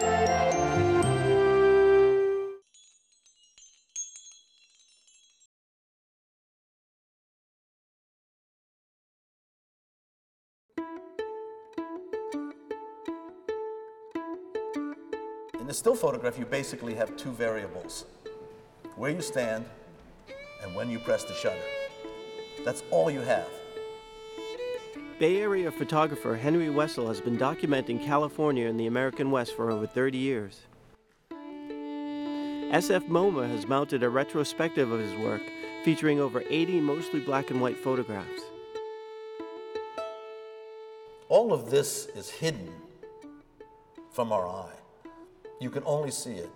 In a still photograph, you basically have two variables where you stand and when you press the shutter. That's all you have. Bay Area photographer Henry Wessel has been documenting California and the American West for over 30 years. SF MoMA has mounted a retrospective of his work featuring over 80 mostly black and white photographs. All of this is hidden from our eye. You can only see it.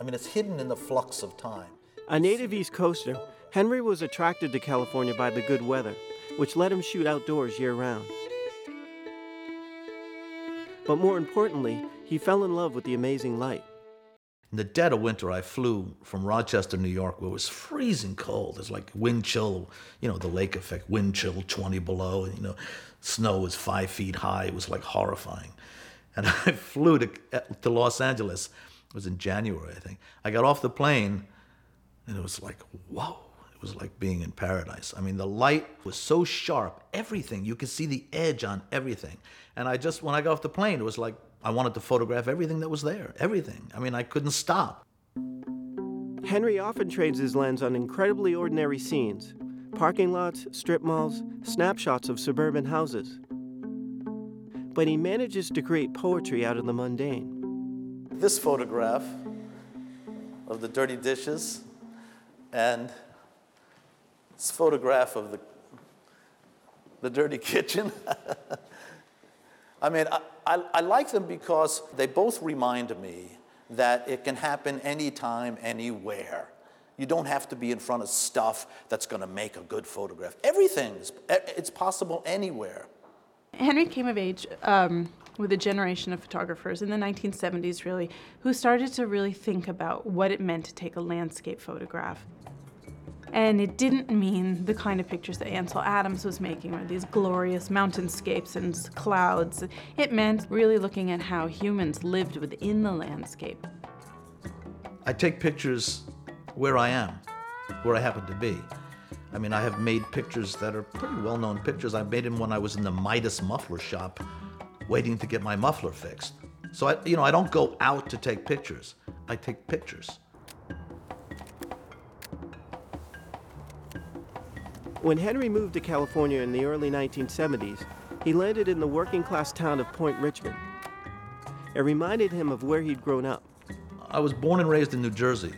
I mean, it's hidden in the flux of time. A native East Coaster, Henry was attracted to California by the good weather, which let him shoot outdoors year round. But more importantly, he fell in love with the amazing light. In the dead of winter, I flew from Rochester, New York, where it was freezing cold. It's like wind chill, you know, the lake effect, wind chill 20 below, and, you know, snow was five feet high. It was like horrifying. And I flew to, to Los Angeles. It was in January, I think. I got off the plane, and it was like, whoa. It was like being in paradise. I mean, the light was so sharp, everything. You could see the edge on everything. And I just, when I got off the plane, it was like I wanted to photograph everything that was there, everything. I mean, I couldn't stop. Henry often trains his lens on incredibly ordinary scenes parking lots, strip malls, snapshots of suburban houses. But he manages to create poetry out of the mundane. This photograph of the dirty dishes and this photograph of the, the dirty kitchen. I mean, I, I, I, like them because they both remind me that it can happen anytime, anywhere. You don't have to be in front of stuff that's going to make a good photograph. Everything, is, it's possible anywhere. Henry came of age um, with a generation of photographers in the 1970s, really, who started to really think about what it meant to take a landscape photograph. And it didn't mean the kind of pictures that Ansel Adams was making, or these glorious mountainscapes and clouds. It meant really looking at how humans lived within the landscape. I take pictures where I am, where I happen to be. I mean, I have made pictures that are pretty well known pictures. I made them when I was in the Midas muffler shop waiting to get my muffler fixed. So, I, you know, I don't go out to take pictures, I take pictures. When Henry moved to California in the early 1970s, he landed in the working class town of Point Richmond. It reminded him of where he'd grown up. I was born and raised in New Jersey,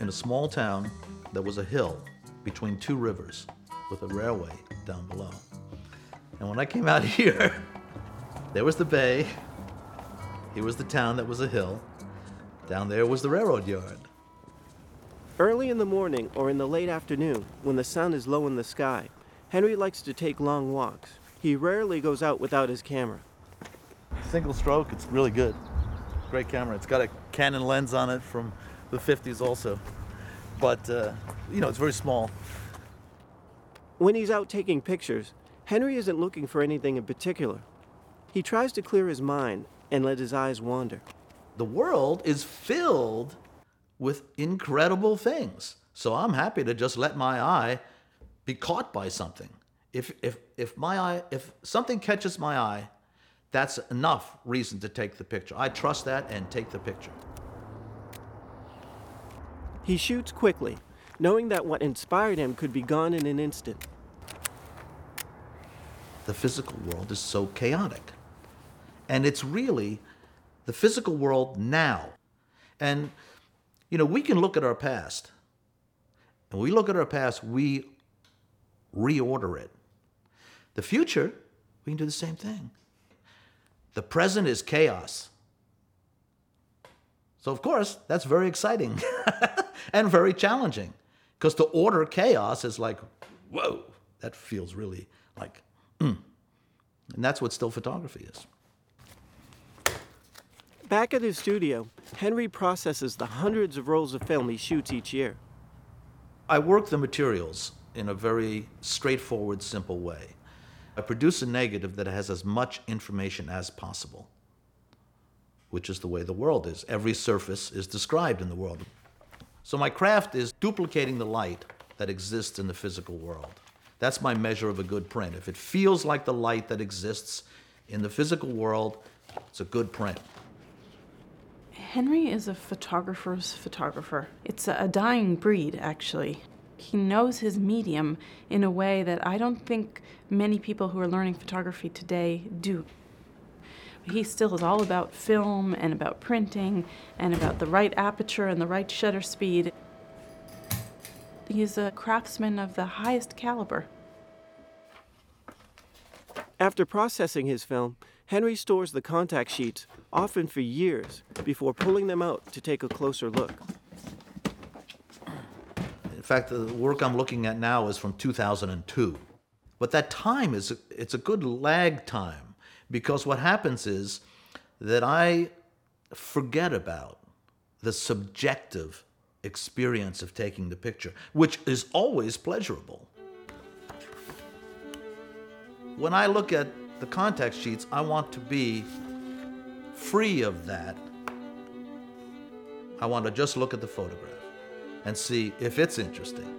in a small town that was a hill between two rivers with a railway down below. And when I came out here, there was the bay, here was the town that was a hill, down there was the railroad yard. Early in the morning or in the late afternoon, when the sun is low in the sky, Henry likes to take long walks. He rarely goes out without his camera. Single stroke, it's really good. Great camera. It's got a Canon lens on it from the 50s also. But, uh, you know, it's very small. When he's out taking pictures, Henry isn't looking for anything in particular. He tries to clear his mind and let his eyes wander. The world is filled with incredible things. So I'm happy to just let my eye be caught by something. If, if, if my eye, if something catches my eye, that's enough reason to take the picture. I trust that and take the picture. He shoots quickly, knowing that what inspired him could be gone in an instant. The physical world is so chaotic. And it's really the physical world now. And you know, we can look at our past. And we look at our past, we reorder it. The future, we can do the same thing. The present is chaos. So, of course, that's very exciting and very challenging because to order chaos is like, whoa, that feels really like, mm. and that's what still photography is. Back at his studio, Henry processes the hundreds of rolls of film he shoots each year. I work the materials in a very straightforward, simple way. I produce a negative that has as much information as possible. which is the way the world is. Every surface is described in the world. So my craft is duplicating the light that exists in the physical world. That's my measure of a good print. If it feels like the light that exists in the physical world, it's a good print. Henry is a photographer's photographer. It's a dying breed, actually. He knows his medium in a way that I don't think many people who are learning photography today do. He still is all about film and about printing and about the right aperture and the right shutter speed. He's a craftsman of the highest caliber. After processing his film, Henry stores the contact sheets, often for years, before pulling them out to take a closer look. In fact, the work I'm looking at now is from 2002. But that time is it's a good lag time because what happens is that I forget about the subjective experience of taking the picture, which is always pleasurable. When I look at the contact sheets, I want to be free of that. I want to just look at the photograph and see if it's interesting.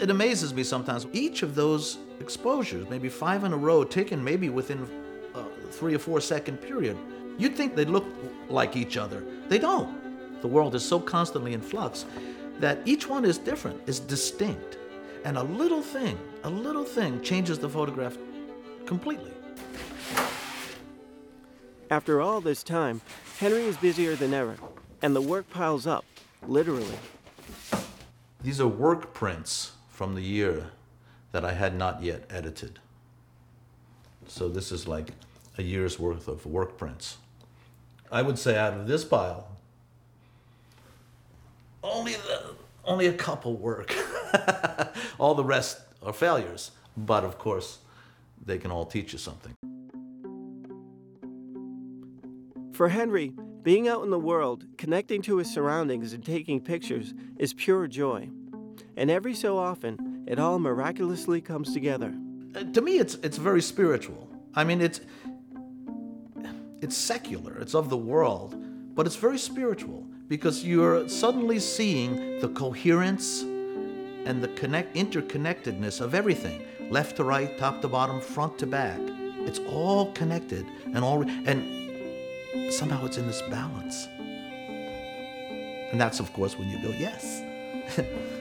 It amazes me sometimes. Each of those exposures, maybe five in a row, taken maybe within a three or four second period, you'd think they look like each other. They don't. The world is so constantly in flux that each one is different, is distinct. And a little thing, a little thing changes the photograph completely. After all this time, Henry is busier than ever, and the work piles up, literally. These are work prints from the year that I had not yet edited. So this is like a year's worth of work prints. I would say out of this pile, only the, only a couple work. all the rest are failures, but of course, they can all teach you something. For Henry, being out in the world, connecting to his surroundings, and taking pictures is pure joy. And every so often, it all miraculously comes together. Uh, to me, it's it's very spiritual. I mean, it's it's secular. It's of the world, but it's very spiritual because you're suddenly seeing the coherence and the connect interconnectedness of everything, left to right, top to bottom, front to back. It's all connected and all and somehow it's in this balance. And that's of course when you go, yes.